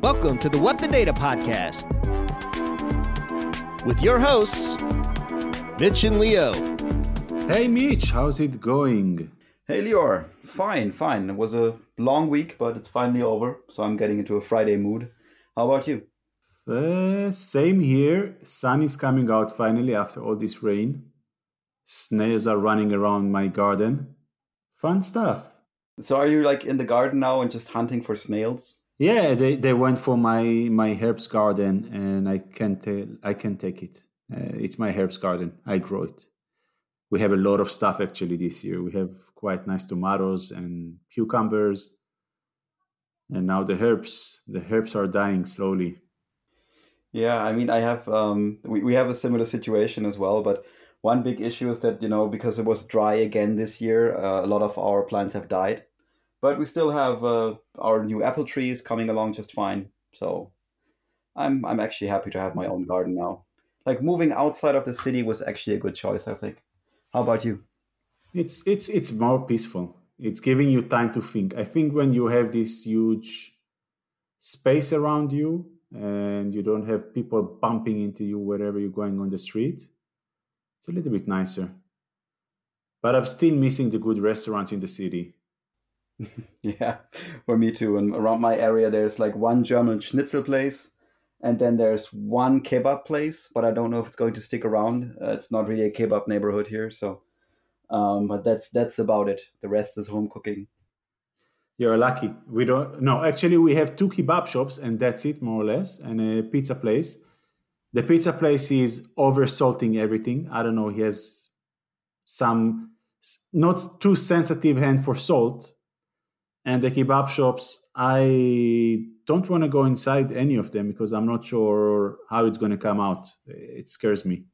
Welcome to the What the Data podcast with your hosts, Mitch and Lior. Hey Mitch, how's it going? Hey Lior, fine, fine. It was a long week, but it's finally over, so I'm getting into a Friday mood. How about you? Uh, same here. Sun is coming out finally after all this rain. Snails are running around my garden. Fun stuff. So are you like in the garden now and just hunting for snails? Yeah, they, they went for my my herbs garden, and I can tell I can take it. Uh, it's my herbs garden. I grow it. We have a lot of stuff actually this year. We have quite nice tomatoes and cucumbers, and now the herbs. The herbs are dying slowly. Yeah, I mean, I have um, we we have a similar situation as well, but one big issue is that you know because it was dry again this year, uh, a lot of our plants have died, but we still have uh, our new apple trees coming along just fine. So I'm I'm actually happy to have my own garden now. Like moving outside of the city was actually a good choice, I think. How about you? It's it's it's more peaceful. It's giving you time to think. I think when you have this huge space around you and you don't have people bumping into you wherever you're going on the street, it's a little bit nicer. But I'm still missing the good restaurants in the city. yeah, for me too. And around my area, there's like one German schnitzel place, and then there's one kebab place. But I don't know if it's going to stick around. Uh, it's not really a kebab neighborhood here, so. Um, but that's that's about it. The rest is home cooking. You're lucky. We don't. No, actually, we have two kebab shops, and that's it, more or less, and a pizza place. The pizza place is over salting everything. I don't know. He has some not too sensitive hand for salt, and the kebab shops. I don't want to go inside any of them because I'm not sure how it's going to come out. It scares me.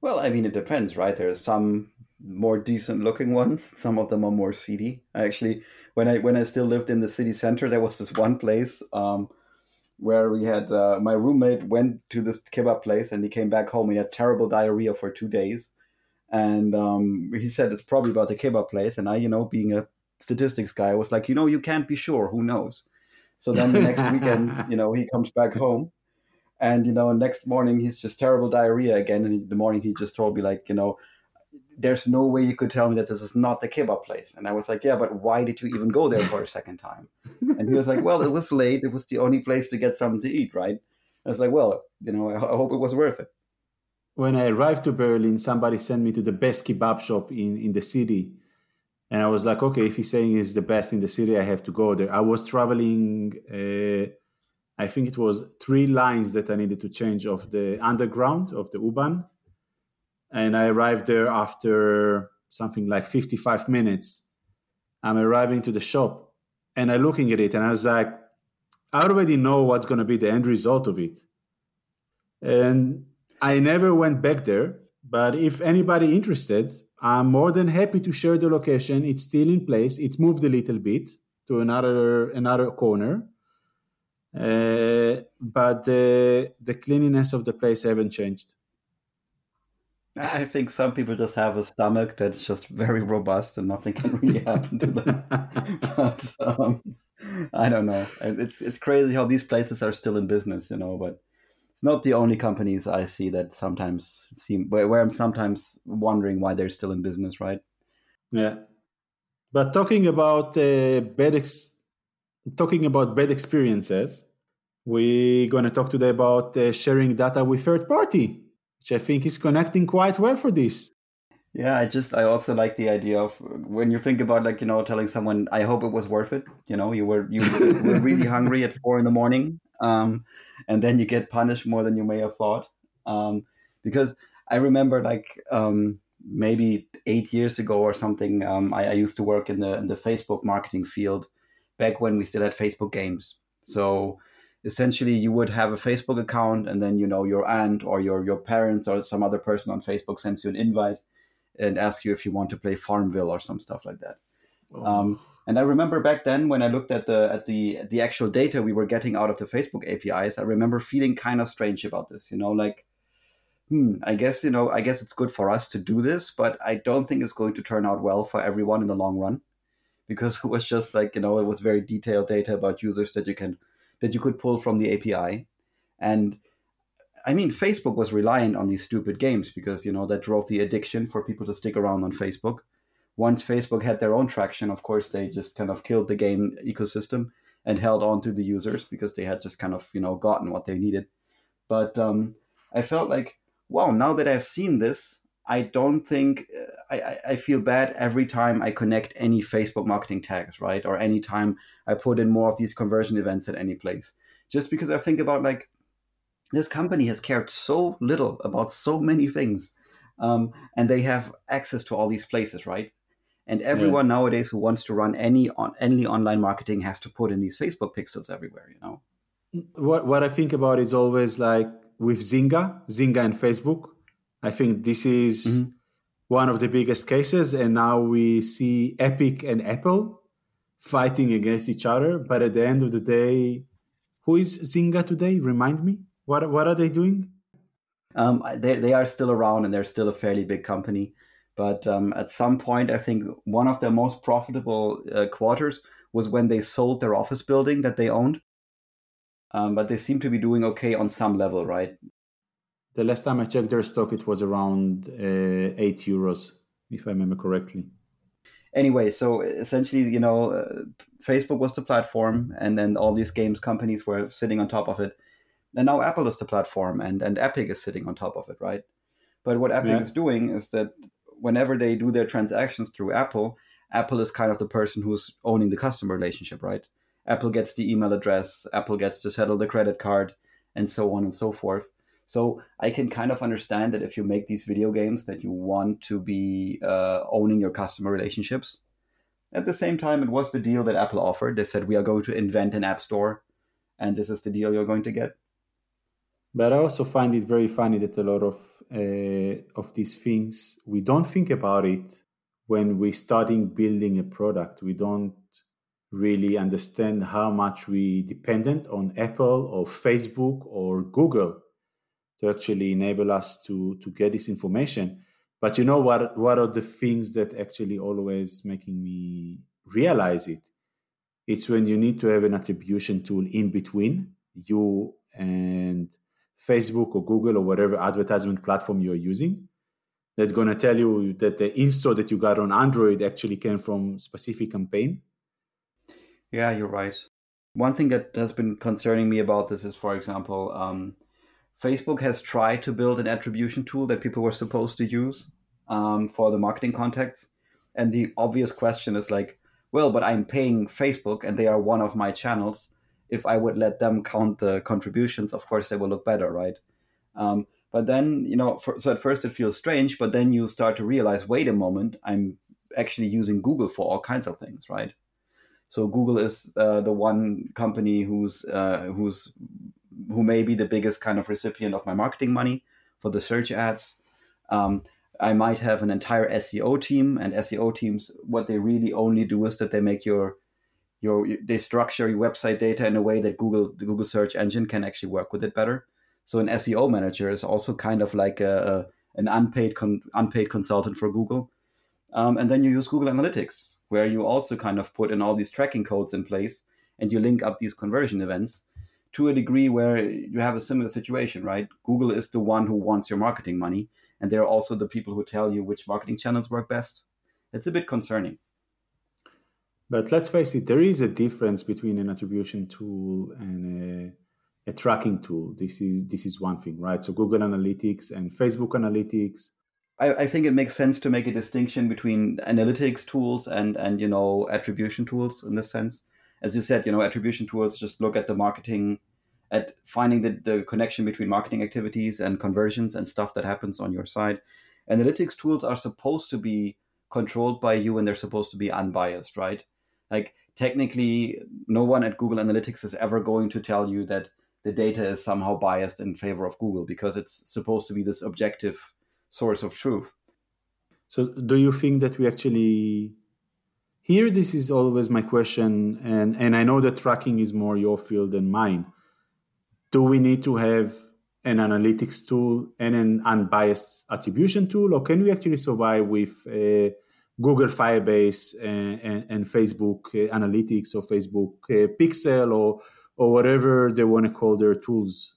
Well, I mean, it depends, right? There are some more decent looking ones. Some of them are more seedy. Actually, when I when I still lived in the city center, there was this one place um, where we had uh, my roommate went to this kebab place and he came back home. He had terrible diarrhea for two days, and um, he said it's probably about the kebab place. And I, you know, being a statistics guy, was like, you know, you can't be sure. Who knows? So then the next weekend, you know, he comes back home. And you know, next morning he's just terrible diarrhea again. And in the morning he just told me like, you know, there's no way you could tell me that this is not the kebab place. And I was like, yeah, but why did you even go there for a second time? And he was like, well, it was late. It was the only place to get something to eat, right? I was like, well, you know, I, hope it was worth it. When I arrived to Berlin, somebody sent me to the best kebab shop in, in the city. And I was like, okay, if he's saying it's the best in the city, I have to go there. I was traveling, uh, I think it was three lines that I needed to change of the underground, of the U-Bahn and I arrived there after something like 55 minutes. I'm arriving to the shop and I'm looking at it and I was like, I already know what's going to be the end result of it. And I never went back there, but if anybody interested, I'm more than happy to share the location. It's still in place. It moved a little bit to another another corner. Uh, but the the cleanliness of the place haven't changed. I think some people just have a stomach that's just very robust and nothing can really happen to them. but um, I don't know. It's it's crazy how these places are still in business, you know. But it's not the only companies I see that sometimes seem where, where I'm sometimes wondering why they're still in business, right? Yeah. But talking about uh, bad ex- talking about bad experiences, we're going to talk today about uh, sharing data with third party which I think is connecting quite well for this. Yeah, I just I also like the idea of when you think about like you know telling someone I hope it was worth it. You know, you were you were really hungry at four in the morning, um, and then you get punished more than you may have thought. Um, because I remember like um, maybe eight years ago or something, um, I, I used to work in the in the Facebook marketing field back when we still had Facebook games. So essentially you would have a Facebook account and then you know your aunt or your your parents or some other person on Facebook sends you an invite and asks you if you want to play Farmville or some stuff like that. Oh. Um, and I remember back then when I looked at the at the the actual data we were getting out of the Facebook APIs, I remember feeling kind of strange about this. You know, like hmm, I guess, you know, I guess it's good for us to do this, but I don't think it's going to turn out well for everyone in the long run because it was just like, you know, it was very detailed data about users that you can, that you could pull from the API. And I mean, Facebook was reliant on these stupid games because, you know, that drove the addiction for people to stick around on Facebook. Once Facebook had their own traction, of course, they just kind of killed the game ecosystem and held on to the users because they had just kind of, you know, gotten what they needed. But um, I felt like wow, now that I've seen this, I don't think uh, I, I feel bad every time I connect any Facebook marketing tags, right? Or any time I put in more of these conversion events at any place. Just because I think about like this company has cared so little about so many things. Um, and they have access to all these places, right? And everyone yeah. nowadays who wants to run any on any online marketing has to put in these Facebook pixels everywhere, you know. What what I think about is always like with Zynga, Zynga and Facebook. I think this is mm-hmm. one of the biggest cases, and now we see Epic and Apple fighting against each other. But at the end of the day, who is Zynga today? Remind me. What what are they doing? Um, they they are still around, and they're still a fairly big company. But um, at some point, I think one of their most profitable uh, quarters was when they sold their office building that they owned um, but they seem to be doing okay on some level, right? The last time I checked their stock, it was around uh, eight euros, if I remember correctly. Anyway, so essentially, you know, uh, Facebook was the platform, and then all these games companies were sitting on top of it. And now Apple is the platform, and, and Epic is sitting on top of it, right? But what Epic yeah. is doing is that whenever they do their transactions through Apple, Apple is kind of the person who's owning the customer relationship, right? Apple gets the email address, Apple gets to settle the credit card, and so on and so forth. So I can kind of understand that if you make these video games, that you want to be uh, owning your customer relationships. At the same time, it was the deal that Apple offered. They said we are going to invent an app store, and this is the deal you're going to get. But I also find it very funny that a lot of uh, of these things we don't think about it when we're starting building a product. We don't really understand how much we dependent on Apple or Facebook or Google to actually enable us to to get this information. But you know what what are the things that actually always making me realize it? It's when you need to have an attribution tool in between you and Facebook or Google or whatever advertisement platform you're using that's going to tell you that the install that you got on Android actually came from specific campaign yeah, you're right. One thing that has been concerning me about this is, for example, um, Facebook has tried to build an attribution tool that people were supposed to use um, for the marketing contacts. And the obvious question is like, well, but I'm paying Facebook and they are one of my channels. If I would let them count the contributions, of course, they will look better, right? Um, but then, you know, for, so at first it feels strange, but then you start to realize, wait a moment, I'm actually using Google for all kinds of things, right? So Google is uh, the one company who's uh, who's who may be the biggest kind of recipient of my marketing money for the search ads. Um, I might have an entire SEO team, and SEO teams, what they really only do is that they make your your they structure your website data in a way that Google the Google search engine can actually work with it better. So an SEO manager is also kind of like a, a an unpaid con, unpaid consultant for Google. Um, and then you use Google Analytics where you also kind of put in all these tracking codes in place and you link up these conversion events to a degree where you have a similar situation, right? Google is the one who wants your marketing money, and they're also the people who tell you which marketing channels work best. It's a bit concerning. But let's face it, there is a difference between an attribution tool and a, a tracking tool. This is this is one thing, right? So Google Analytics and Facebook Analytics I, I, think it makes sense to make a distinction between analytics tools and and you know attribution tools in this sense. As you said, you know, attribution tools just look at the marketing, at finding the, the connection between marketing activities and conversions and stuff that happens on your side. Analytics tools are supposed to be controlled by you and they're supposed to be unbiased, right? Like technically, no one at Google Analytics is ever going to tell you that the data is somehow biased in favor of Google because it's supposed to be this objective source of truth. So, do you think that we actually here? This is always my question, and and I know that tracking is more your field than mine. Do we need to have an analytics tool and an unbiased attribution tool, or can we actually survive with uh, Google Firebase and, and, and Facebook uh, Analytics or Facebook uh, Pixel or or whatever they want to call their tools?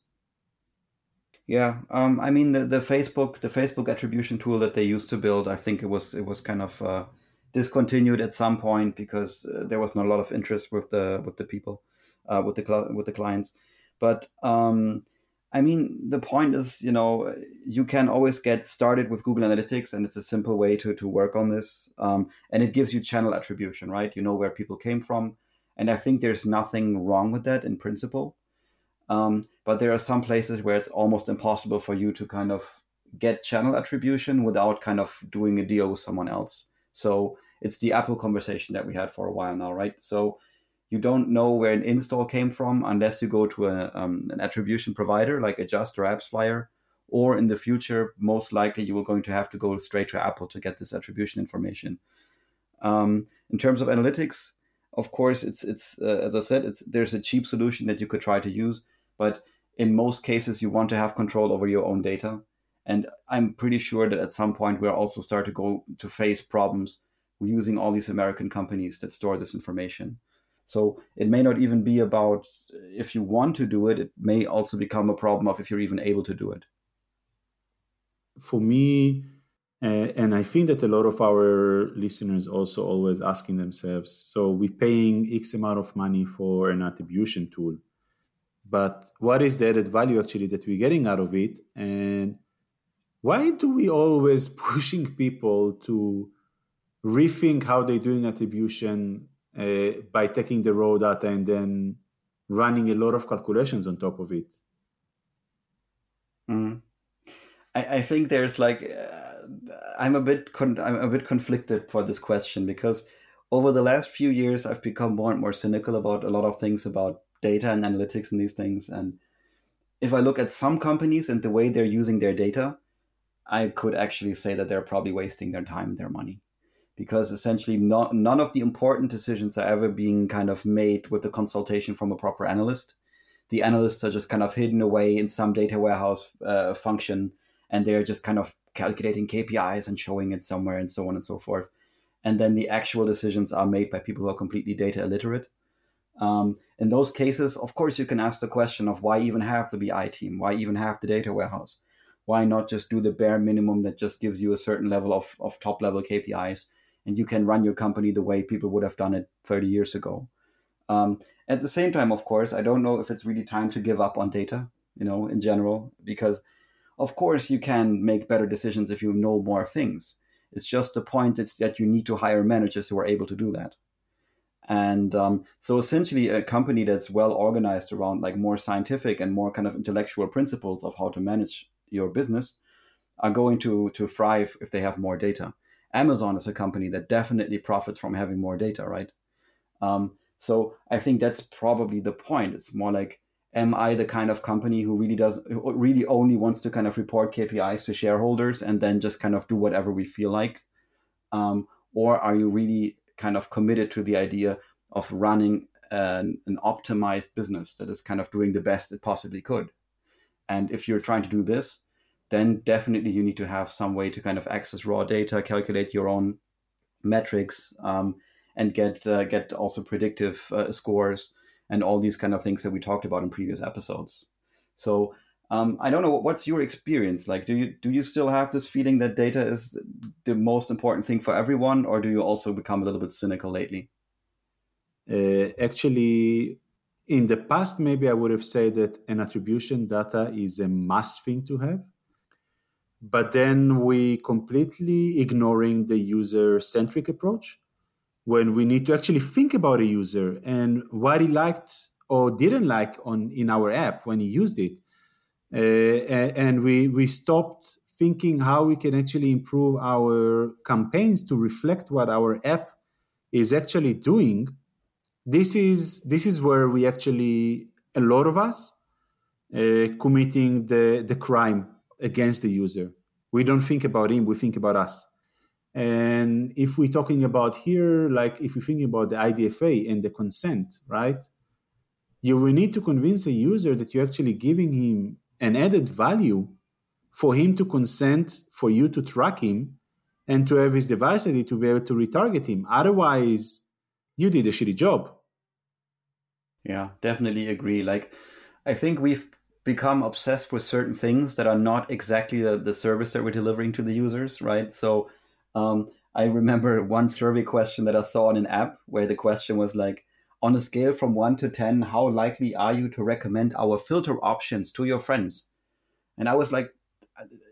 Yeah, um, I mean the, the Facebook the Facebook attribution tool that they used to build, I think it was it was kind of uh, discontinued at some point because uh, there was not a lot of interest with the with the people, uh, with the with the clients. But um, I mean, the point is, you know, you can always get started with Google Analytics, and it's a simple way to to work on this. Um, and it gives you channel attribution, right? You know where people came from, and I think there's nothing wrong with that in principle. Um, but there are some places where it's almost impossible for you to kind of get channel attribution without kind of doing a deal with someone else. So it's the Apple conversation that we had for a while now, right? So you don't know where an install came from unless you go to a, um, an attribution provider like Adjust or AppsFlyer. Or in the future, most likely you are going to have to go straight to Apple to get this attribution information. Um, in terms of analytics, of course, it's it's uh, as I said, it's there's a cheap solution that you could try to use, but in most cases, you want to have control over your own data. And I'm pretty sure that at some point we'll also start to go to face problems using all these American companies that store this information. So it may not even be about if you want to do it, it may also become a problem of if you're even able to do it. For me, uh, and I think that a lot of our listeners also always asking themselves, so we're paying X amount of money for an attribution tool, but what is the added value actually that we're getting out of it? And why do we always pushing people to rethink how they're doing attribution uh, by taking the raw data and then running a lot of calculations on top of it. Mm. I, I, think there's like uh, I'm a bit con- I'm a bit conflicted for this question because over the last few years I've become more and more cynical about a lot of things about data and analytics and these things and if I look at some companies and the way they're using their data, I could actually say that they're probably wasting their time and their money because essentially not, none of the important decisions are ever being kind of made with the consultation from a proper analyst. The analysts are just kind of hidden away in some data warehouse uh, function, and they're just kind of calculating KPIs and showing it somewhere, and so on and so forth. And then the actual decisions are made by people who are completely data illiterate. Um, in those cases, of course, you can ask the question of why even have the BI team? Why even have the data warehouse? Why not just do the bare minimum that just gives you a certain level of, of top level KPIs and you can run your company the way people would have done it 30 years ago. Um, at the same time, of course, I don't know if it's really time to give up on data, you know, in general, because of course you can make better decisions if you know more things. It's just the point it's that you need to hire managers who are able to do that. And um, so essentially a company that's well organized around like more scientific and more kind of intellectual principles of how to manage your business are going to to thrive if they have more data. Amazon is a company that definitely profits from having more data, right? Um, so I think that's probably the point. It's more like, am I the kind of company who really does, who really only wants to kind of report KPIs to shareholders and then just kind of do whatever we feel like? Um, or are you really kind of committed to the idea of running an, an optimized business that is kind of doing the best it possibly could? And if you're trying to do this, then definitely you need to have some way to kind of access raw data, calculate your own metrics, um, and get uh, get also predictive uh, scores and all these kind of things that we talked about in previous episodes. So um, I don't know what's your experience like. Do you do you still have this feeling that data is the most important thing for everyone, or do you also become a little bit cynical lately? Uh, actually, in the past, maybe I would have said that an attribution data is a must thing to have but then we completely ignoring the user centric approach when we need to actually think about a user and what he liked or didn't like on in our app when he used it. Uh, and we we stopped thinking how we can actually improve our campaigns to reflect what our app is actually doing this is this is where we actually a lot of us uh, committing the the crime against the user. We don't think about him, we think about us. And if we're talking about here, like if we think about the IDFA and the consent, right? You will need to convince a user that you're actually giving him an added value for him to consent for you to track him and to have his device ID to be able to retarget him. Otherwise, you did a shitty job. Yeah, definitely agree. Like, I think we've become obsessed with certain things that are not exactly the, the service that we're delivering to the users, right? So, um, I remember one survey question that I saw on an app where the question was like, on a scale from one to 10, how likely are you to recommend our filter options to your friends? And I was like,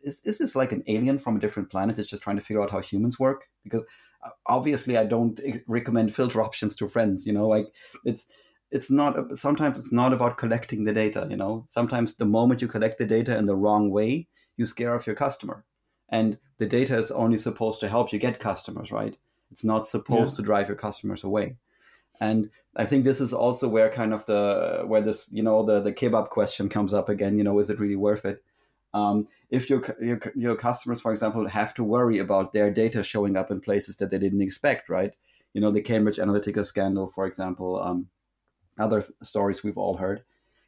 is, is this like an alien from a different planet that's just trying to figure out how humans work? Because uh, obviously I don't recommend filter options to friends, you know, like it's, it's not, sometimes it's not about collecting the data, you know, sometimes the moment you collect the data in the wrong way, you scare off your customer. And the data is only supposed to help you get customers, right? It's not supposed yeah. to drive your customers away. And I think this is also where kind of the where this you know the the kebab question comes up again. You know, is it really worth it? Um, if your, your your customers, for example, have to worry about their data showing up in places that they didn't expect, right? You know, the Cambridge Analytica scandal, for example, um, other stories we've all heard.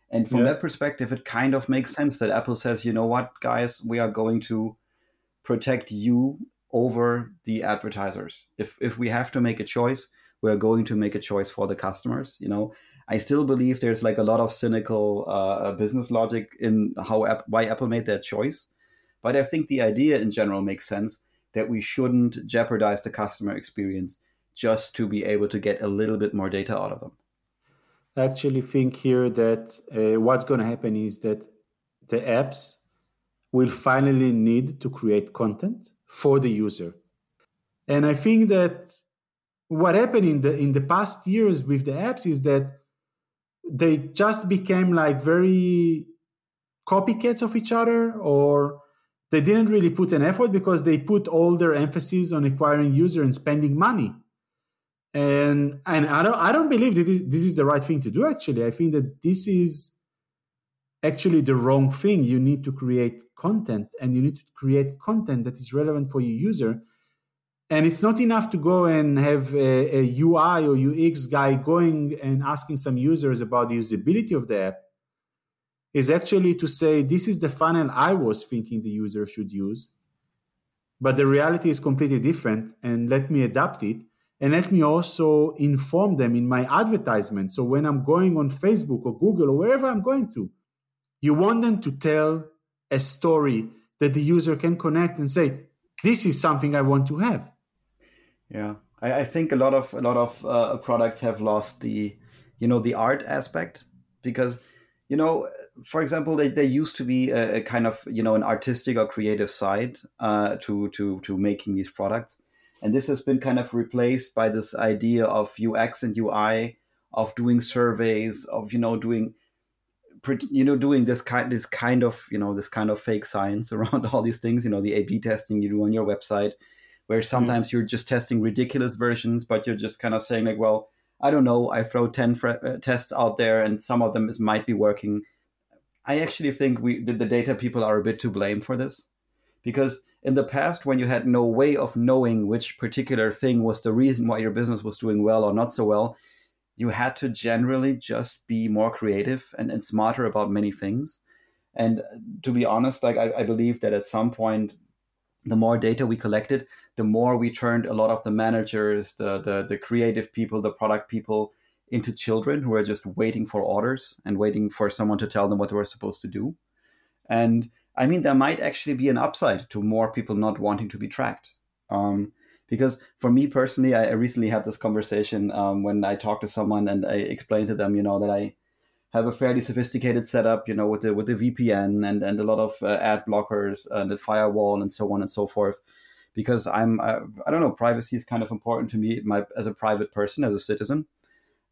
And from yeah. that perspective, it kind of makes sense that Apple says, you know what, guys, we are going to protect you over the advertisers. If if we have to make a choice, we're going to make a choice for the customers. You know, I still believe there's like a lot of cynical uh, business logic in how why Apple made that choice, but I think the idea in general makes sense that we shouldn't jeopardize the customer experience just to be able to get a little bit more data out of them. Actually think here that uh, what's going to happen is that the apps will finally need to create content for the user. And I think that what happened in the in the past years with the apps is that they just became like very copycats of each other or they didn't really put an effort because they put all their emphasis on acquiring user and spending money and and i don't i don't believe that this is the right thing to do actually i think that this is actually the wrong thing you need to create content and you need to create content that is relevant for your user and it's not enough to go and have a, a, UI or UX guy going and asking some users about the usability of the app. Is actually to say this is the funnel I was thinking the user should use, but the reality is completely different, and let me adapt it. And let me also inform them in my advertisement. So when I'm going on Facebook or Google or wherever I'm going to, you want them to tell a story that the user can connect and say, This is something I want to have. Yeah, I, I think a lot of a lot of uh, products have lost the, you know, the art aspect because, you know, for example, they, they used to be a, a kind of you know an artistic or creative side uh, to to to making these products, and this has been kind of replaced by this idea of UX and UI of doing surveys of you know doing you know doing this kind this kind of you know this kind of fake science around all these things you know the a b testing you do on your website where mm-hmm. sometimes mm-hmm. you're just testing ridiculous versions, but you're just kind of saying like, well, I don't know, I throw 10 fr- uh, tests out there and some of them is, might be working. I actually think we the, the data people are a bit to blame for this because in the past when you had no way of knowing which particular thing was the reason why your business was doing well or not so well, you had to generally just be more creative and, and smarter about many things. And to be honest, like I, I believe that at some point the more data we collected, the more we turned a lot of the managers, the, the, the creative people, the product people into children who are just waiting for orders and waiting for someone to tell them what they were supposed to do. And I mean, there might actually be an upside to more people not wanting to be tracked. Um, because for me personally, I, recently had this conversation um, when I talked to someone and I explained to them, you know, that I have a fairly sophisticated setup, you know, with the with the VPN and and a lot of uh, ad blockers and the firewall and so on and so forth. Because I'm, uh, I don't know, privacy is kind of important to me, my as a private person, as a citizen.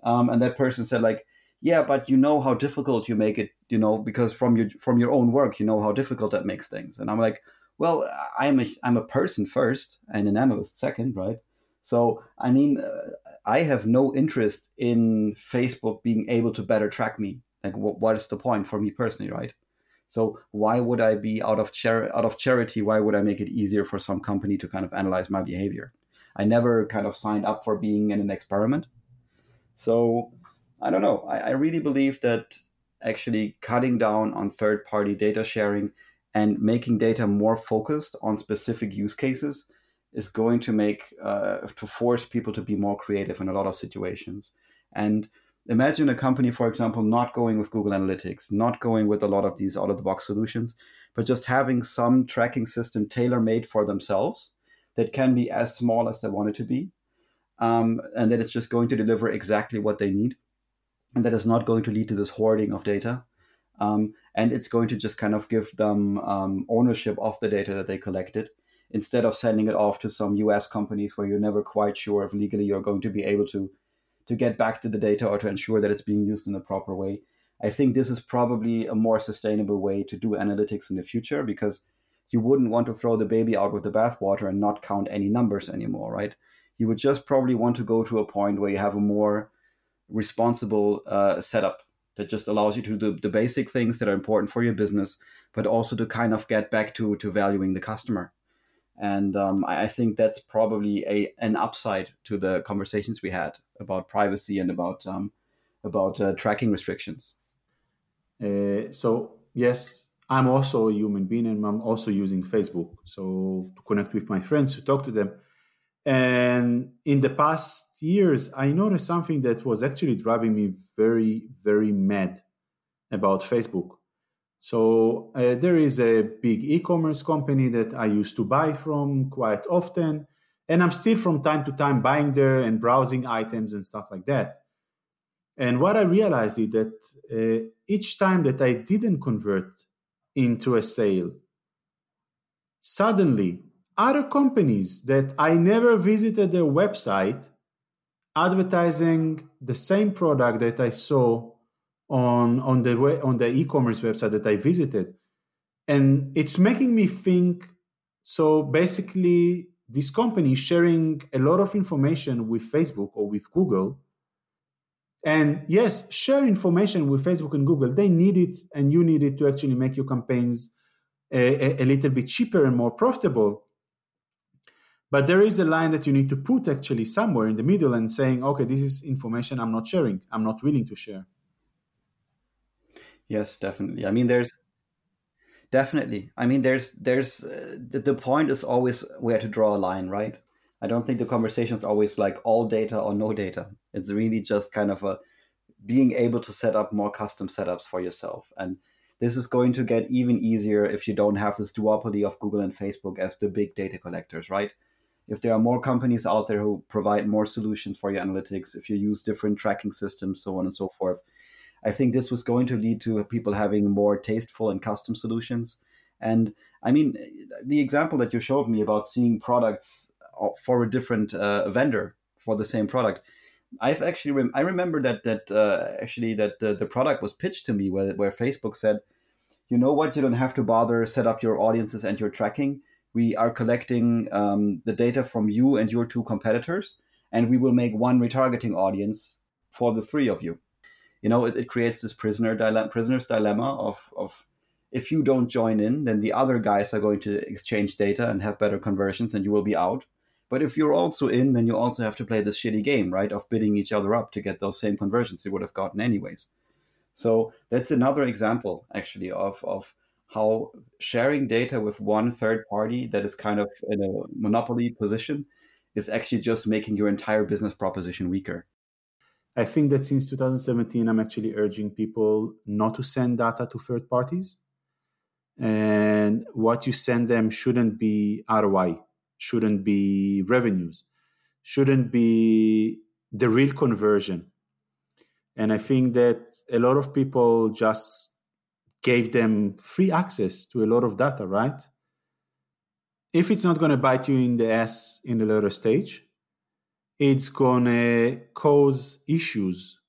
Um, and that person said, like, yeah, but you know how difficult you make it, you know, because from your from your own work, you know how difficult that makes things. And I'm like, well, I'm a I'm a person first and an analyst second, right? So, I mean, uh, I have no interest in Facebook being able to better track me. Like, what, what is the point for me personally, right? So, why would I be out of char- out of charity? Why would I make it easier for some company to kind of analyze my behavior? I never kind of signed up for being in an experiment. So, I don't know. I, I really believe that actually cutting down on third party data sharing and making data more focused on specific use cases is going to make uh, to force people to be more creative in a lot of situations and imagine a company for example not going with google analytics not going with a lot of these out of the box solutions but just having some tracking system tailor made for themselves that can be as small as they want it to be um, and that it's just going to deliver exactly what they need that is not going to lead to this hoarding of data um, and it's going to just kind of give them um, ownership of the data that they collected instead of sending it off to some us companies where you're never quite sure if legally you're going to be able to to get back to the data or to ensure that it's being used in the proper way. I think this is probably a more sustainable way to do analytics in the future because you wouldn't want to throw the baby out with the bathwater and not count any numbers anymore right? You would just probably want to go to a point where you have a more responsible uh, setup that just allows you to do the basic things that are important for your business, but also to kind of get back to to valuing the customer. And um, I, I, think that's probably a an upside to the conversations we had about privacy and about um, about uh, tracking restrictions. Uh, so yes, I'm also a human being, and I'm also using Facebook. So to connect with my friends, to talk to them. And in the past years, I noticed something that was actually driving me very, very mad about Facebook. So uh, there is a big e-commerce company that I used to buy from quite often, and I'm still from time to time buying there and browsing items and stuff like that. And what I realized is that uh, each time that I didn't convert into a sale, suddenly other companies that I never visited their website advertising the same product that I saw on on the way, on the e-commerce website that I visited, and it's making me think. So basically, this company is sharing a lot of information with Facebook or with Google. And yes, share information with Facebook and Google. They need it, and you need it to actually make your campaigns a, a, a little bit cheaper and more profitable. But there is a line that you need to put actually somewhere in the middle and saying, okay, this is information I'm not sharing. I'm not willing to share. Yes, definitely. I mean, there's definitely. I mean, there's there's uh, the, the point is always where to draw a line, right? I don't think the conversation is always like all data or no data. It's really just kind of a being able to set up more custom setups for yourself. And this is going to get even easier if you don't have this duopoly of Google and Facebook as the big data collectors, right? If there are more companies out there who provide more solutions for your analytics, if you use different tracking systems, so on and so forth, I think this was going to lead to people having more tasteful and custom solutions. And I mean, the example that you showed me about seeing products uh, for a different uh, vendor for the same product, I've actually rem- I remember that that uh, actually that the, the product was pitched to me where where Facebook said, you know what, you don't have to bother set up your audiences and your tracking we are collecting um, the data from you and your two competitors, and we will make one retargeting audience for the three of you. You know, it, it creates this prisoner dilemma, prisoner's dilemma of, of if you don't join in, then the other guys are going to exchange data and have better conversions, and you will be out. But if you're also in, then you also have to play this shitty game, right, of bidding each other up to get those same conversions you would have gotten anyways. So that's another example, actually, of of how sharing data with one third party that is kind of in a monopoly position is actually just making your entire business proposition weaker. I think that since 2017, I'm actually urging people not to send data to third parties. And what you send them shouldn't be ROI, shouldn't be revenues, shouldn't be the real conversion. And I think that a lot of people just gave them free access to a lot of data, right? If it's not going to bite you in the ass in the later stage, it's going to cause issues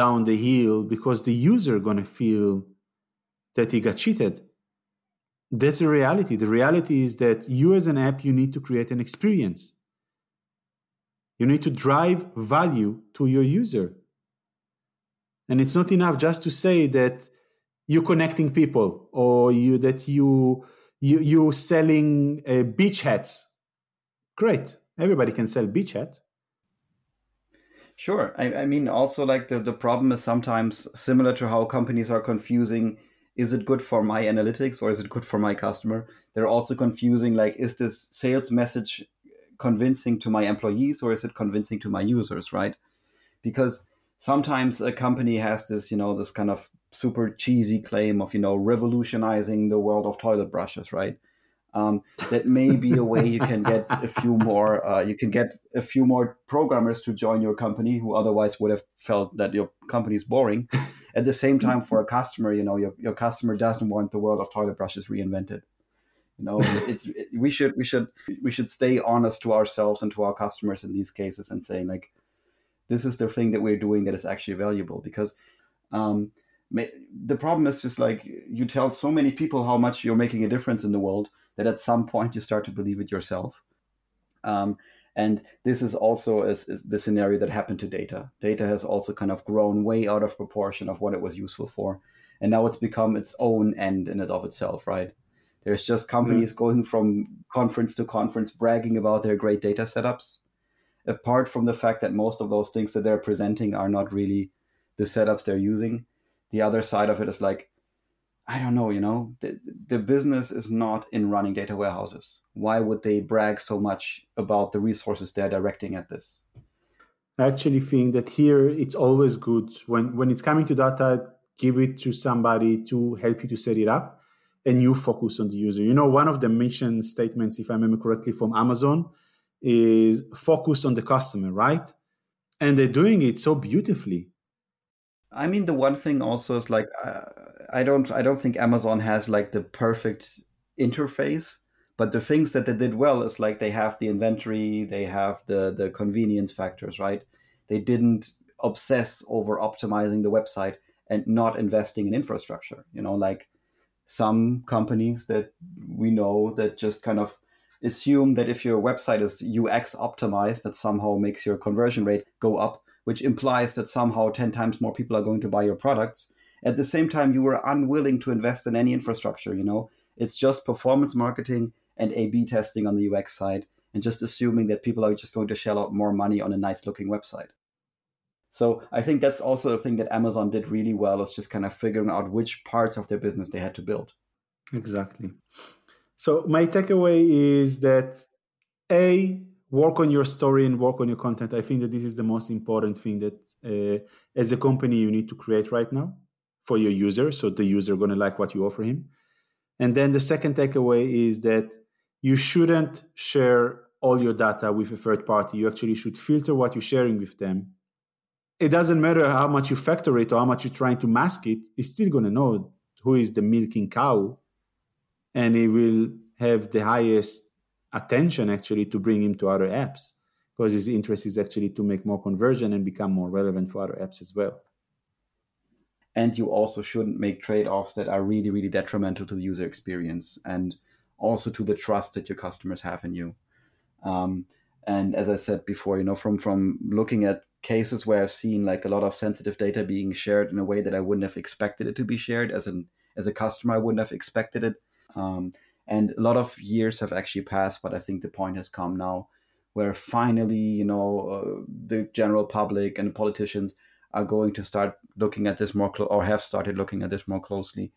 down the hill because the user going to feel that he got cheated. That's the reality. The reality is that you as an app, you need to create an experience. You need to drive value to your user. And it's not enough just to say that you connecting people or you that you you you selling uh, beach hats great everybody can sell beach hat Sure. I, I mean, also like the, the problem is sometimes similar to how companies are confusing is it good for my analytics or is it good for my customer? They're also confusing like, is this sales message convincing to my employees or is it convincing to my users, right? Because sometimes a company has this, you know, this kind of super cheesy claim of, you know, revolutionizing the world of toilet brushes, right? Um, that may be a way you can get a few more uh, you can get a few more programmers to join your company who otherwise would have felt that your company is boring at the same time for a customer you know your, your customer doesn't want the world of toilet brushes reinvented you know it's it, we should we should we should stay honest to ourselves and to our customers in these cases and saying like this is the thing that we're doing that is actually valuable because um, the problem is just like you tell so many people how much you're making a difference in the world that at some point you start to believe it yourself. Um, and this is also is, is the scenario that happened to data. Data has also kind of grown way out of proportion of what it was useful for. And now it's become its own end in and of itself, right? There's just companies mm-hmm. going from conference to conference bragging about their great data setups. Apart from the fact that most of those things that they're presenting are not really the setups they're using, the other side of it is like, I don't know, you know, the, the business is not in running data warehouses. Why would they brag so much about the resources they're directing at this? I actually think that here it's always good when, when it's coming to data, give it to somebody to help you to set it up and you focus on the user. You know, one of the mission statements, if I remember correctly, from Amazon is focus on the customer, right? And they're doing it so beautifully. I mean, the one thing also is like, uh, I don't I don't think Amazon has like the perfect interface, but the things that they did well is like they have the inventory, they have the the convenience factors, right? They didn't obsess over optimizing the website and not investing in infrastructure. You know, like some companies that we know that just kind of assume that if your website is UX optimized, that somehow makes your conversion rate go up, which implies that somehow 10 times more people are going to buy your products at the same time, you were unwilling to invest in any infrastructure. You know, it's just performance marketing and A/B testing on the UX side, and just assuming that people are just going to shell out more money on a nice looking website. So I think that's also a thing that Amazon did really well is just kind of figuring out which parts of their business they had to build. Exactly. So my takeaway is that a work on your story and work on your content. I think that this is the most important thing that uh, as a company you need to create right now for your user so the user going to like what you offer him. And then the second takeaway is that you shouldn't share all your data with a third party. You actually should filter what you're sharing with them. It doesn't matter how much you factor it or how much you're trying to mask it it's still going to know who is the milking cow and it will have the highest attention actually to bring him to other apps because his interest is actually to make more conversion and become more relevant for other apps as well. And you also shouldn't make trade-offs that are really really detrimental to the user experience and also to the trust that your customers have in you. Um, and as i said before you know from from looking at cases where i've seen like a lot of sensitive data being shared in a way that i wouldn't have expected it to be shared as an as a customer i wouldn't have expected it. Um, and a lot of years have actually passed but i think the point has come now where finally you know uh, the general public and the politicians are going to start looking at this more clo- or have started looking at this more closely.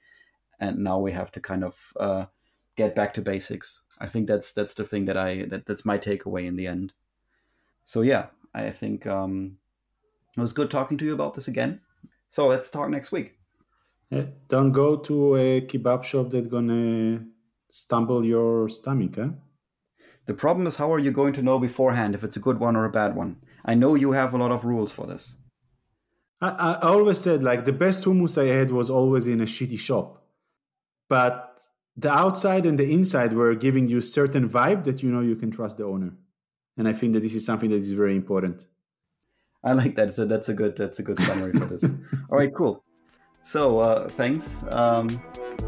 And now we have to kind of uh, get back to basics. I think that's that's the thing that i that, that's my takeaway in the end. So yeah i think um, it was good talking to you about this again. So let's talk next week. Yeah, don't go to a kebab shop that's gonna stumble your stomach huh? the problem is how are you going to know beforehand if it's a good one or a bad one i know you have a lot of rules for this I, I always said like the best hummus I had was always in a shitty shop, but the outside and the inside were giving you a certain vibe that you know you can trust the owner, and I think that this is something that is very important. I like that. So that's a good that's a good summary for this. All right, cool. So uh, thanks. Um,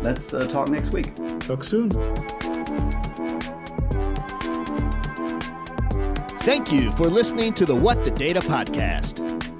let's uh, talk next week. Talk soon. Thank you for listening to the What the Data podcast.